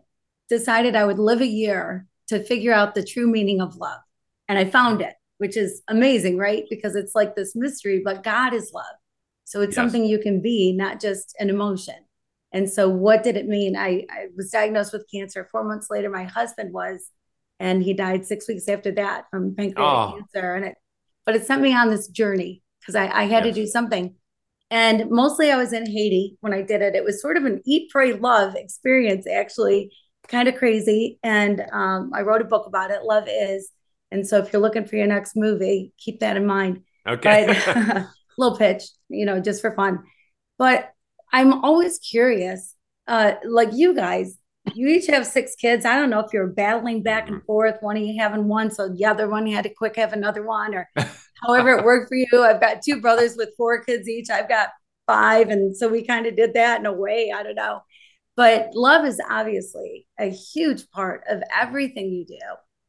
decided I would live a year to figure out the true meaning of love. And I found it, which is amazing, right? Because it's like this mystery, but God is love. So it's Yes. something you can be, not just an emotion. And so, what did it mean? I, I was diagnosed with cancer. Four months later, my husband was, and he died six weeks after that from pancreatic Oh. cancer. And it, but it sent me on this journey because I, I had Yes. to do something. And mostly I was in Haiti when I did it. It was sort of an eat, pray, love experience, actually, kind of crazy. And um, I wrote a book about it, Love Is. And so if you're looking for your next movie, keep that in mind. Okay. But <laughs> <laughs> little pitch, you know, just for fun. But I'm always curious, uh, like you guys, you each have six kids. I don't know if you're battling back and forth, one of you having one, so the other one you had to quick have another one, or <laughs> however it worked for you. I've got two brothers with four kids each. I've got five, and so we kind of did that in a way. I don't know, but love is obviously a huge part of everything you do.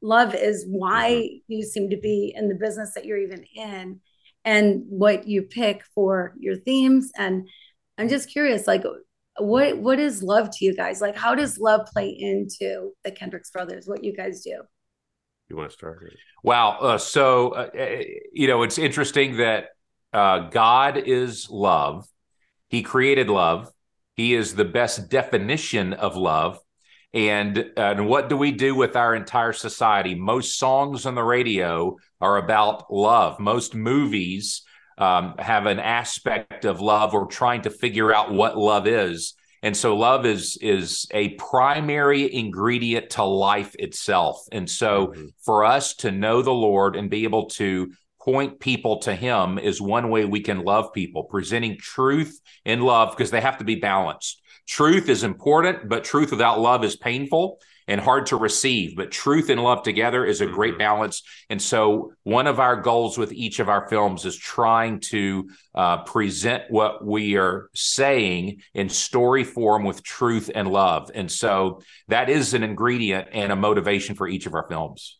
Love is why you seem to be in the business that you're even in, and what you pick for your themes. And I'm just curious, like what what is love to you guys? Like how does love play into the Kendricks brothers? What you guys do? you want to start? Wow. Uh, so, uh, uh, you know, it's interesting that uh, God is love. He created love. He is the best definition of love. And, and what do we do with our entire society? Most songs on the radio are about love. Most movies um, have an aspect of love or trying to figure out what love is. And so love is is a primary ingredient to life itself. And so Mhm. for us to know the Lord and be able to point people to him is one way we can love people, presenting truth and love because they have to be balanced. Truth is important, but truth without love is painful and hard to receive. But truth and love together is a great Mhm. balance. And so, one of our goals with each of our films is trying to uh, present what we are saying in story form with truth and love. And so, that is an ingredient and a motivation for each of our films.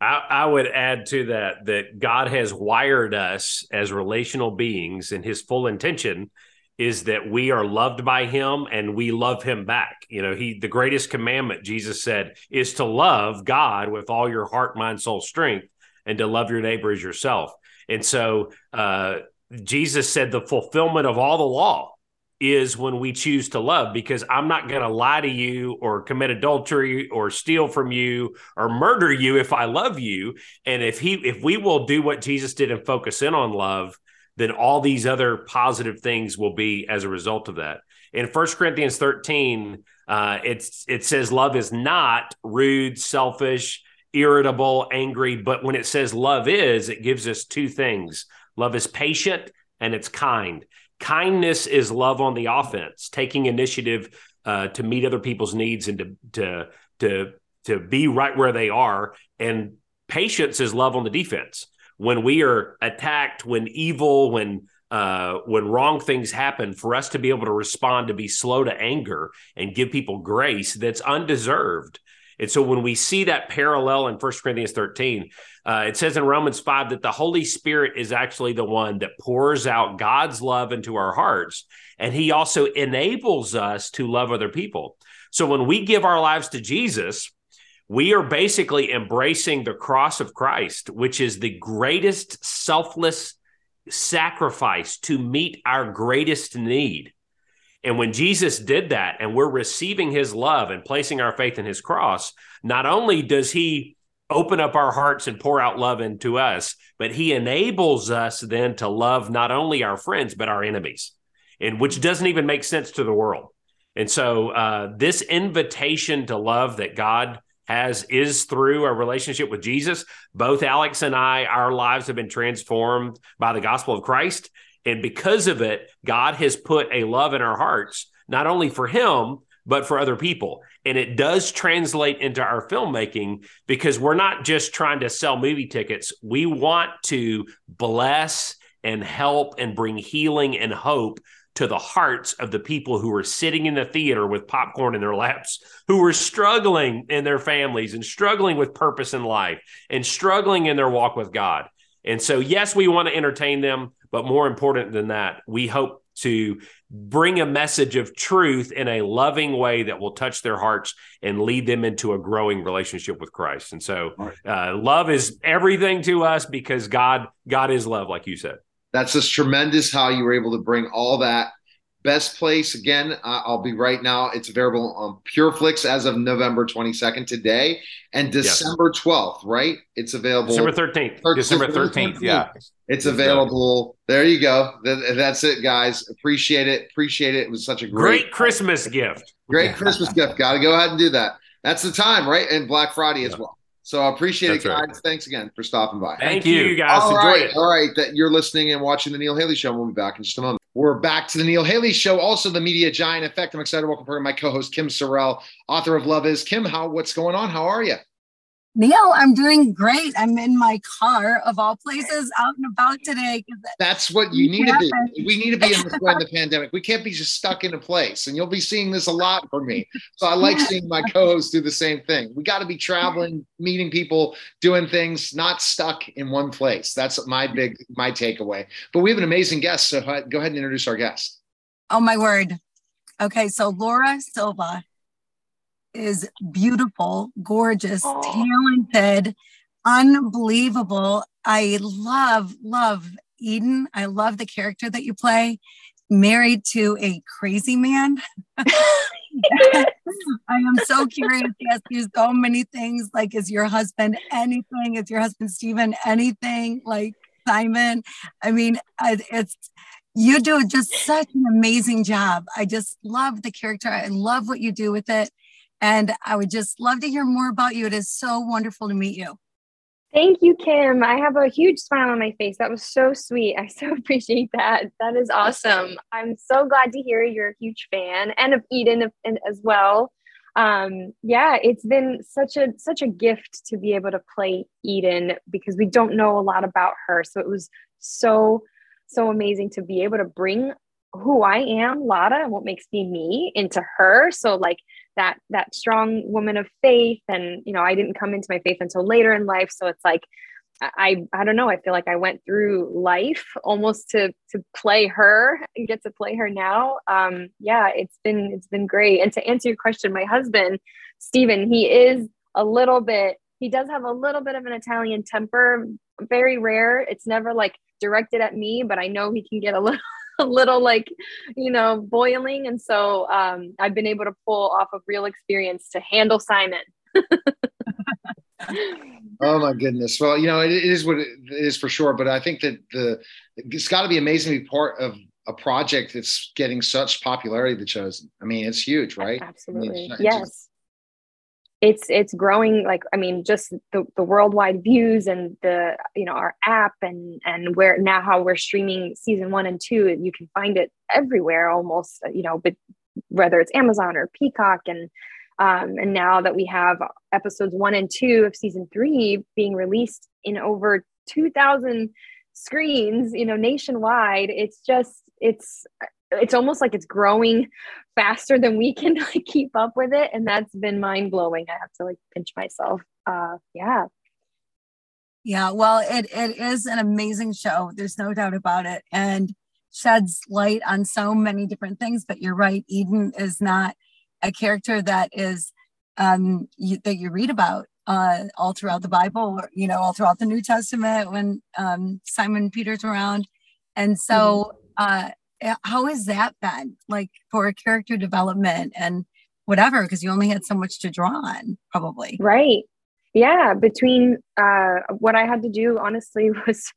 I, I would add to that that God has wired us as relational beings, and His full intention is that we are loved by Him and we love Him back. You know, He the greatest commandment Jesus said is to love God with all your heart, mind, soul, strength, and to love your neighbor as yourself. And so, uh, Jesus said the fulfillment of all the law is when we choose to love because I'm not going to lie to you or commit adultery or steal from you or murder you if I love you and if he if we will do what Jesus did and focus in on love then all these other positive things will be as a result of that. In 1 Corinthians 13 uh it's it says love is not rude, selfish, irritable, angry, but when it says love is it gives us two things. Love is patient and it's kind kindness is love on the offense taking initiative uh, to meet other people's needs and to to to to be right where they are and patience is love on the defense when we are attacked when evil when uh, when wrong things happen for us to be able to respond to be slow to anger and give people grace that's undeserved and so when we see that parallel in 1 corinthians 13 uh, it says in Romans 5 that the Holy Spirit is actually the one that pours out God's love into our hearts. And he also enables us to love other people. So when we give our lives to Jesus, we are basically embracing the cross of Christ, which is the greatest selfless sacrifice to meet our greatest need. And when Jesus did that and we're receiving his love and placing our faith in his cross, not only does he open up our hearts and pour out love into us, but he enables us then to love not only our friends, but our enemies, and which doesn't even make sense to the world. And so, uh, this invitation to love that God has is through a relationship with Jesus. Both Alex and I, our lives have been transformed by the gospel of Christ. And because of it, God has put a love in our hearts, not only for Him, but for other people. And it does translate into our filmmaking because we're not just trying to sell movie tickets. We want to bless and help and bring healing and hope to the hearts of the people who are sitting in the theater with popcorn in their laps, who are struggling in their families and struggling with purpose in life and struggling in their walk with God. And so, yes, we want to entertain them, but more important than that, we hope to bring a message of truth in a loving way that will touch their hearts and lead them into a growing relationship with Christ. And so, uh, love is everything to us because God, God is love, like you said. That's just tremendous how you were able to bring all that. Best place again. Uh, I'll be right now. It's available on PureFlix as of November 22nd today and December yes. 12th. Right? It's available. December 13th. December 13th. Yeah. It's available. There you go. That's it, guys. Appreciate it. Appreciate it. It was such a great, great Christmas gift. Great Christmas gift. Got to go ahead and do that. That's the time, right? And Black Friday yeah. as well. So I appreciate That's it, guys. Right. Thanks again for stopping by. Thank, Thank you, guys. All Enjoyed right, it. All right, that you're listening and watching the Neil Haley Show. We'll be back in just a moment. We're back to the Neil Haley Show, also the Media Giant Effect. I'm excited to welcome my co-host Kim Sorrelle, author of Love Is. Kim, how what's going on? How are you? Neil, I'm doing great. I'm in my car of all places out and about today. That's what you need to be. We need to be in this way in the <laughs> pandemic. We can't be just stuck in a place. And you'll be seeing this a lot from me. So I like seeing my co-hosts do the same thing. We got to be traveling, meeting people, doing things, not stuck in one place. That's my big my takeaway. But we have an amazing guest. So go ahead and introduce our guest. Oh my word. Okay, so Lara Silva is beautiful, gorgeous, oh. talented, unbelievable. I love, love Eden. I love the character that you play. Married to a crazy man. <laughs> I am so curious to ask you so many things. Like, is your husband anything? Is your husband Stephen anything like Simon? I mean, it's you do just such an amazing job. I just love the character. I love what you do with it. And I would just love to hear more about you. It is so wonderful to meet you. Thank you, Kim. I have a huge smile on my face. That was so sweet. I so <laughs> appreciate that. That is awesome. I'm so glad to hear you're a huge fan and of Eden as well. Um, yeah, it's been such a such a gift to be able to play Eden because we don't know a lot about her. So it was so so amazing to be able to bring who I am, Lara, and what makes me me into her. So like that that strong woman of faith. And you know i didn't come into my faith until later in life. So it's like i i don't know. I feel like i went through life almost to to play her and get to play her now. Um yeah it's been it's been great. And to answer your question my husband Stephen he is a little bit he does have a little bit of an italian temper very rare. It's never like directed at me but i know he can get a little <laughs> a little like you know boiling. And so um, i've been able to pull off of real experience to handle simon. <laughs> Oh my goodness. Well you know it, it is what it is for sure. But i think that the it's got to be amazing to be part of a project that's getting such popularity the chosen i mean it's huge right? Absolutely I mean, it's, yes it's it's it's growing like i mean just the, the worldwide views and the you know our app and and where now how we're streaming season one and two and you can find it everywhere almost you know but whether it's amazon or peacock. And um, and now that we have episodes one and two of season three being released in over 2000 screens you know nationwide it's just it's it's almost like it's growing faster than we can <laughs> like keep up with it. And that's been mind blowing i have to like pinch myself. Uh yeah. Yeah well it it is an amazing show. There's no doubt about it. And sheds light on so many different things. But you're right eden is not a character that is um you, that you read about uh all throughout the bible or you know all throughout the new testament when um simon peter's around. And so, uh, how has that been like for character development and whatever? Because you only had so much to draw on, probably. Right. Yeah. Between uh, what I had to do, honestly, <laughs> was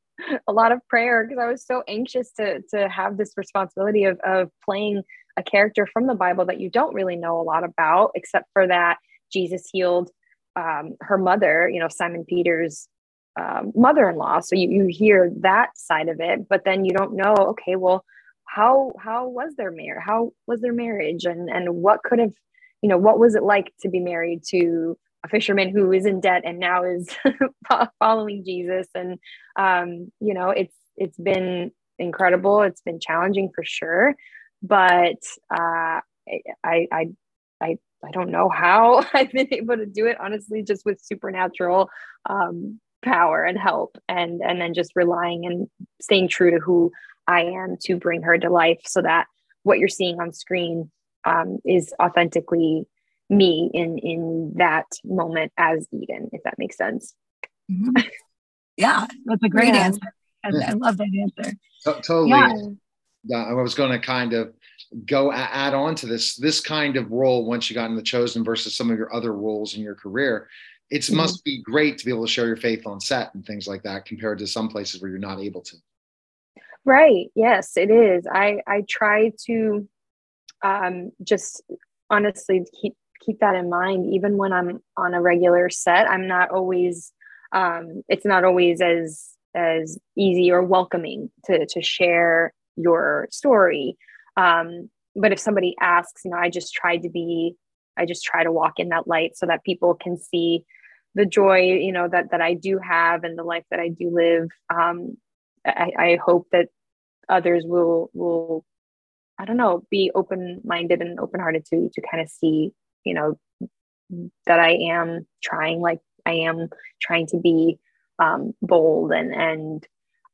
a lot of prayer because I was so anxious to to have this responsibility of of playing a character from the Bible that you don't really know a lot about, except for that Jesus healed um, her mother, you know, Simon Peter's um, mother-in-law. So you, you hear that side of it, but then you don't know, okay, well, how how was their marriage? How was their marriage? And and what could have, you know, what was it like to be married to a fisherman who is in debt and now is <laughs> following Jesus? And um, you know, it's it's been incredible. It's been challenging for sure, but uh, I I I I don't know how <laughs> I've been able to do it. Honestly, just with supernatural um, power and help, and and then just relying and staying true to who I am to bring her to life, so that what you're seeing on screen um, is authentically me in in that moment as Eden, if that makes sense. Mm-hmm. Yeah, that's a great yeah. answer. I, I, love that answer. T- totally. Yeah. I was going to kind of go add on to this this kind of role once you got in the chosen versus some of your other roles in your career it mm-hmm. must be great to be able to show your faith on set and things like that compared to some places where you're not able to right. Yes it is. I i try to um just honestly keep keep that in mind. Even when i'm on a regular set i'm not always um it's not always as as easy or welcoming to to share your story. Um, but if somebody asks, you know, I just try to be, I just try to walk in that light so that people can see the joy, you know, that that I do have and the life that I do live. Um, I, I hope that others will will, I don't know, be open minded and open hearted to to kind of see, you know, that I am trying, like I am trying to be um, bold and and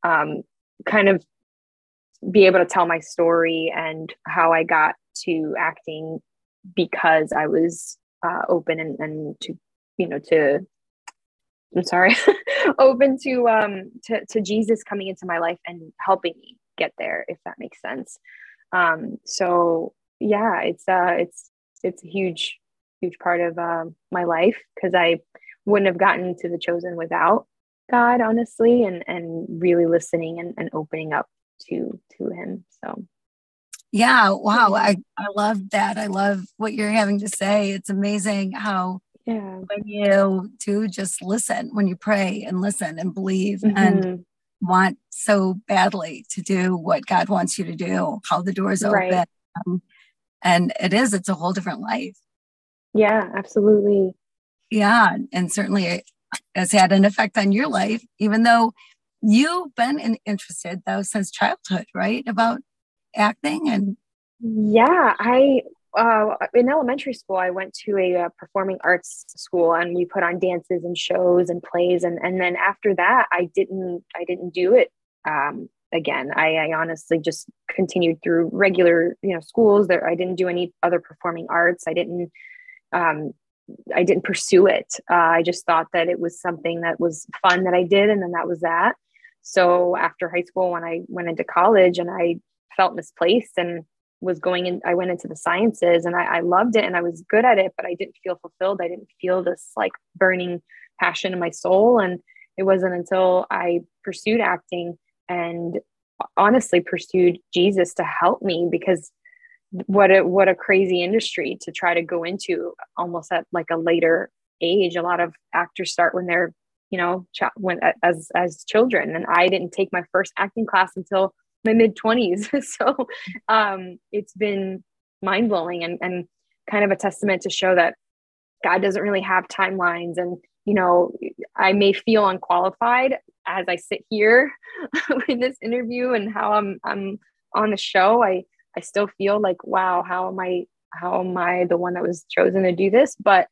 um, kind of be able to tell my story and how I got to acting because I was uh, open and, and to, you know, to, I'm sorry, <laughs> open to, um, to, to Jesus coming into my life and helping me get there, if that makes sense. Um, so yeah, it's, uh, it's, it's a huge, huge part of uh, my life because I wouldn't have gotten to the chosen without God, honestly, and, and really listening and, and opening up to to him so. Yeah wow i i love that. I love what you're having to say. It's amazing how yeah. when you do just listen when you pray and listen and believe mm-hmm. and want so badly to do what god wants you to do how the doors open right. um, and it is it's a whole different life yeah absolutely yeah and certainly it has had an effect on your life even though you've been in, interested though since childhood, right? About acting and yeah, I uh, in elementary school I went to a uh, performing arts school and we put on dances and shows and plays and and then after that I didn't I didn't do it um, again. I, I honestly just continued through regular you know schools. There I didn't do any other performing arts. I didn't um, I didn't pursue it. Uh, I just thought that it was something that was fun that I did, and then that was that. So after high school, when I went into college and I felt misplaced and was going in, I went into the sciences and I, I loved it and I was good at it, but I didn't feel fulfilled. I didn't feel this like burning passion in my soul. And it wasn't until I pursued acting and honestly pursued Jesus to help me because what a what a crazy industry to try to go into almost at like a later age. A lot of actors start when they're you know, ch- when as as children, and I didn't take my first acting class until my mid twenties. <laughs> so um, it's been mind blowing and and kind of a testament to show that God doesn't really have timelines and you know i may feel unqualified as i sit here <laughs> in this interview and how i'm i'm on the show i i still feel like wow how am i how am i the one that was chosen to do this but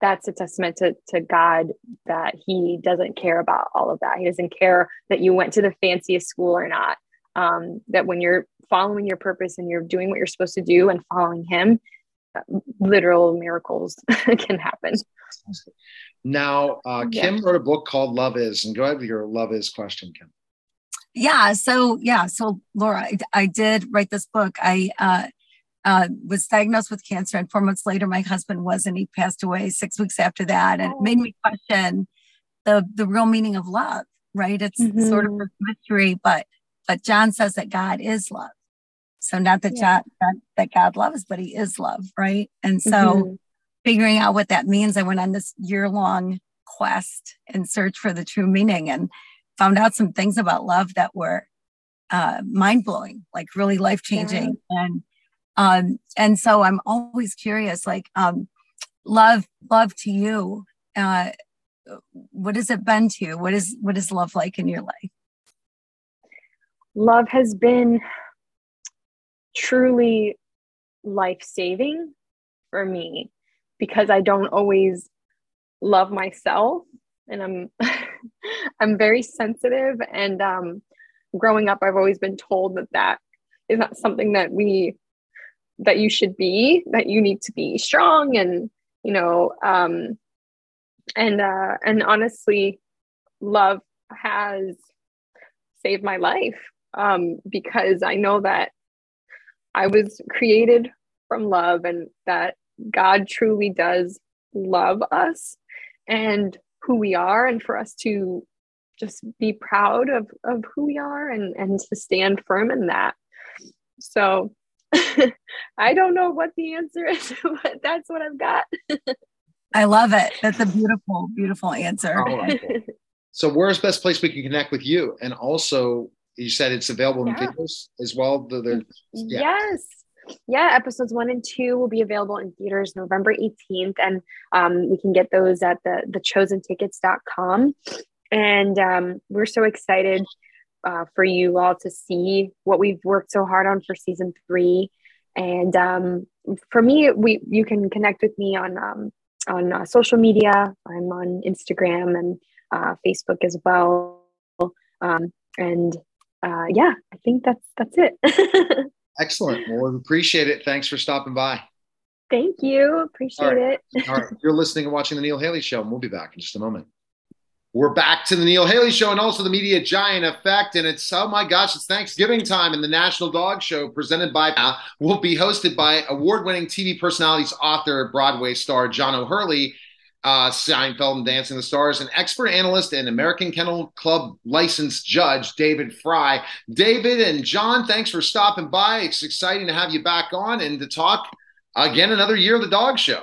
that's a testament to, to God that He doesn't care about all of that. He doesn't care that you went to the fanciest school or not. Um, that when you're following your purpose and you're doing what you're supposed to do and following Him, uh, literal miracles <laughs> can happen. Now, uh, Kim yeah. wrote a book called Love Is, and go ahead with your Love Is question, Kim. yeah so yeah so lara i, I did write this book i uh, uh, was diagnosed with cancer and four months later my husband was and he passed away six weeks after that and it made me question the the real meaning of love right it's mm-hmm. sort of a mystery but but john says that god is love so not that yeah. God, that god loves but he is love right and so mm-hmm. figuring out what that means i went on this year long quest and search for the true meaning and found out some things about love that were uh, mind blowing, like really life changing. Yeah. And um, and so I'm always curious, like um, love, love to you. Uh, what has it been to you? What is what is love like in your life? Love has been truly life saving for me because I don't always love myself and I'm <laughs> I'm very sensitive and um, growing up I've always been told that that is not something that we that you should be that you need to be strong and you know um, and uh, and honestly love has saved my life um, because I know that I was created from love and that God truly does love us and who we are and for us to just be proud of of who we are and and to stand firm in that. So <laughs> i don't know what the answer is <laughs> but that's what i've got. I love it. That's a beautiful beautiful answer. <laughs> So where's best place we can connect with you? And also you said it's available yeah. in videos as well the, the yeah. yes yeah, episodes one and two will be available in theaters November 18th. And um, we can get those at the thechosentickets.com. And um, we're so excited uh, for you all to see what we've worked so hard on for season three. And um, for me, we you can connect with me on um, on uh, social media. I'm on Instagram and uh, Facebook as well. Um, and uh, yeah, I think that's that's it. <laughs> Excellent. Well, we appreciate it. Thanks for stopping by. Thank you. Appreciate right. it. All right. You're listening and watching the Neil Haley Show, and we'll be back in just a moment. We're back to the Neil Haley Show and also the Media Giant Effect. And it's, oh my gosh, it's Thanksgiving time, and the National Dog Show, presented by, uh, will be hosted by award winning TV personalities, author, Broadway star John O'Hurley uh, Seinfeld and Dancing the Stars, and expert analyst and American Kennel Club licensed judge, David Frei. David and John, thanks for stopping by. It's exciting to have you back on and to talk again another year of the dog show.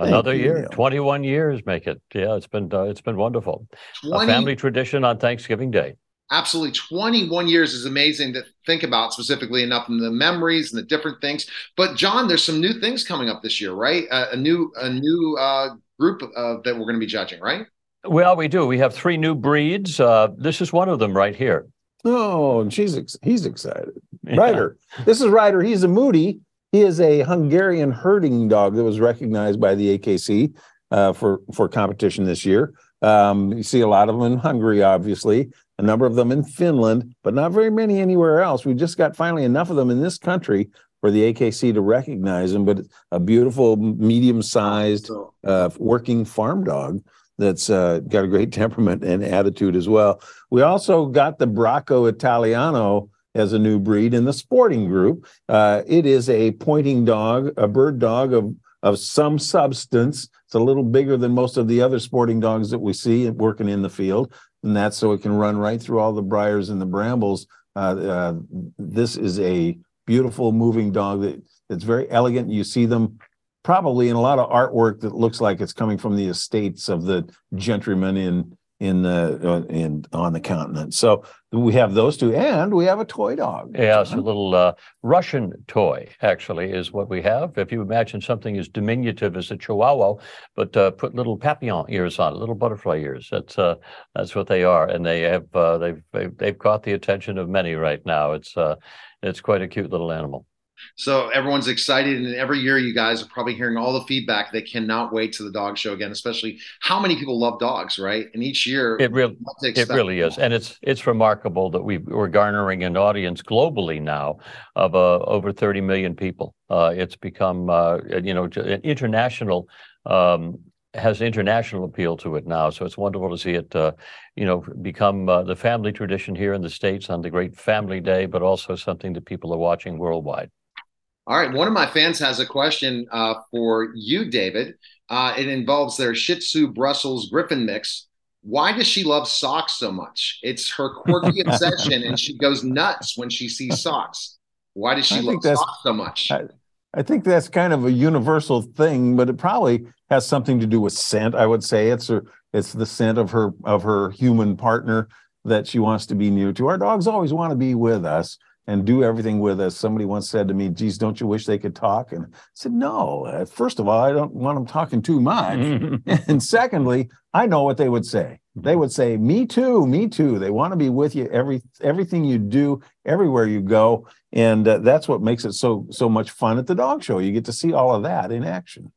Another year, 21 years make it. Yeah, it's been uh, it's been wonderful. 20, a family tradition on Thanksgiving Day. Absolutely. 21 years is amazing to think about specifically enough in the memories and the different things. But John, there's some new things coming up this year, right? Uh, a new a new uh, group uh, that we're going to be judging, right? Well, we do. We have three new breeds. Uh, this is one of them right here. Oh, and she's ex- he's excited. Yeah. Ryder. This is Ryder. He's a Mudi. He is a Hungarian herding dog that was recognized by the AKC uh, for for competition this year. Um, you see a lot of them in Hungary, obviously, a number of them in Finland, but not very many anywhere else. We just got finally enough of them in this country for the AKC to recognize him, but a beautiful, medium-sized, uh, working farm dog that's uh, got a great <laughs> temperament and attitude as well. We also got the Bracco Italiano as a new breed in the sporting group. Uh, it is a pointing dog, a bird dog of of some substance. It's a little bigger than most of the other sporting dogs that we see working in the field, and that's so it can run right through all the briars and the brambles. Uh, uh, this is a beautiful moving dog that that's very elegant. You see them probably in a lot of artwork that looks like it's coming from the estates of the gentrymen in in the uh, in on the continent. So we have those two, and we have a toy dog. Yes, a little uh, Russian toy actually is what we have. If you imagine something as diminutive as a Chihuahua, but uh, put little papillon ears on it, little butterfly ears. That's uh, that's what they are, and they have uh, they've, they've they've caught the attention of many right now. It's uh, it's quite a cute little animal. So everyone's excited, and every year you guys are probably hearing all the feedback. They cannot wait to the dog show again, especially how many people love dogs, right? And each year, it really, it really is, and it's it's remarkable that we we're garnering an audience globally now of uh, over 30 million people. Uh, it's become uh, you know an international um, has international appeal to it now. So it's wonderful to see it, uh, you know, become uh, the family tradition here in the States on the great family day, but also something that people are watching worldwide. All right. One of my fans has a question uh, for you, David. Uh, it involves their Shih Tzu Brussels Griffon mix. Why does she love socks so much? It's her quirky <laughs> obsession, and she goes nuts when she sees socks. Why does she love socks so much? I, I think that's kind of a universal thing, but it probably has something to do with scent. I would say it's her, it's the scent of her of her human partner that she wants to be near to. Our dogs always want to be with us and do everything with us. Somebody once said to me, "Geez, don't you wish they could talk?" And I said, "No. Uh, first of all, I don't want them talking too much, <laughs> and secondly, I know what they would say. They would say, "Me too, me too." They want to be with you every everything you do, everywhere you go, and uh, that's what makes it so so much fun at the dog show. You get to see all of that in action.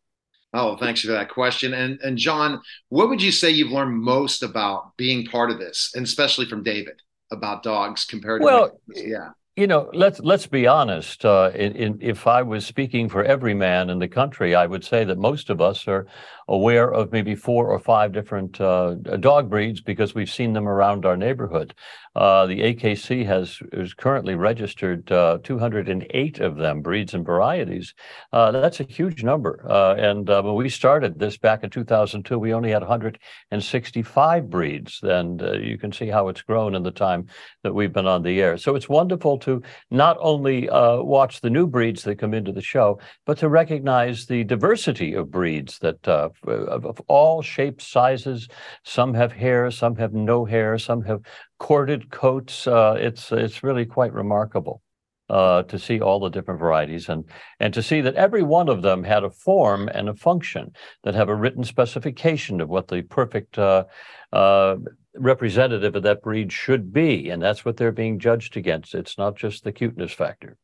Oh, thanks for that question. And and John, what would you say you've learned most about being part of this, and especially from David about dogs compared to well, yeah. You know, let's let's be honest. Uh, in, in, if I was speaking for every man in the country, I would say that most of us are aware of maybe four or five different uh, dog breeds because we've seen them around our neighborhood. Uh, the AKC has is currently registered uh, 208 of them, breeds and varieties. Uh, that's a huge number. Uh, and when we started this back in 2002, we only had 165 breeds. And you can see how it's grown in the time that we've been on the air. So it's wonderful to not only watch the new breeds that come into the show, but to recognize the diversity of breeds that of, of all shapes, sizes. Some have hair, some have no hair, some have corded coats. Uh, it's it's really quite remarkable. Uh, to see all the different varieties and and to see that every one of them had a form and a function that have a written specification of what the perfect uh, uh, representative of that breed should be, and that's what they're being judged against. It's not just the cuteness factor.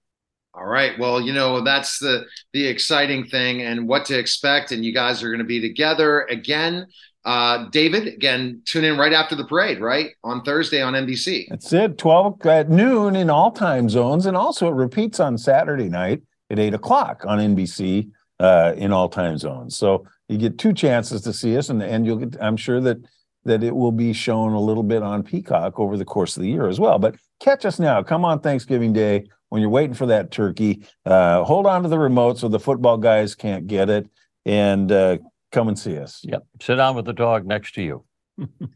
All right. Well, you know, that's the the exciting thing and what to expect. And you guys are going to be together again. Uh, David, again, tune in right after the parade, right? On Thursday on NBC. That's it. 12 at noon in all time zones. And also it repeats on Saturday night at eight o'clock on NBC uh, in all time zones. So you get two chances to see us and, and you'll get, I'm sure that that it will be shown a little bit on Peacock over the course of the year as well. But catch us now. Come on Thanksgiving Day when you're waiting for that turkey. Uh, hold on to the remote so the football guys can't get it, and uh, come and see us. Yep, sit down with the dog next to you.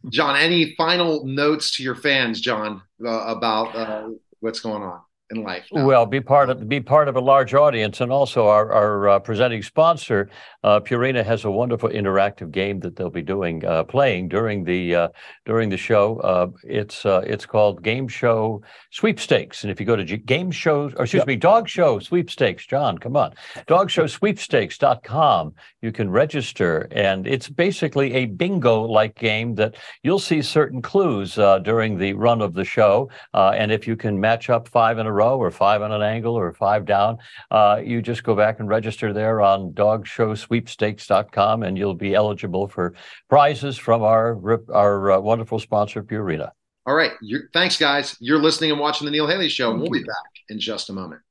John, any final notes to your fans, John, uh, about uh, what's going on? In life. Now. Well, be part of be part of a large audience, and also our our uh, presenting sponsor, uh, Purina, has a wonderful interactive game that they'll be doing uh, playing during the uh, during the show. Uh, it's uh, it's called Game Show Sweepstakes, and if you go to G- Game Show, or excuse yep. me, Dog Show Sweepstakes, John, come on, Dog Show DogShowSweepstakes.com, you can register, and it's basically a bingo like game that you'll see certain clues during the run of the show, and if you can match up five in a row row or five on an angle or five down, uh, you just go back and register there on dogshowsweepstakes.com and you'll be eligible for prizes from our, our uh, wonderful sponsor, Purina. All right. You're, thanks, guys. You're listening and watching The Neil Haley Show. We'll be back in just a moment.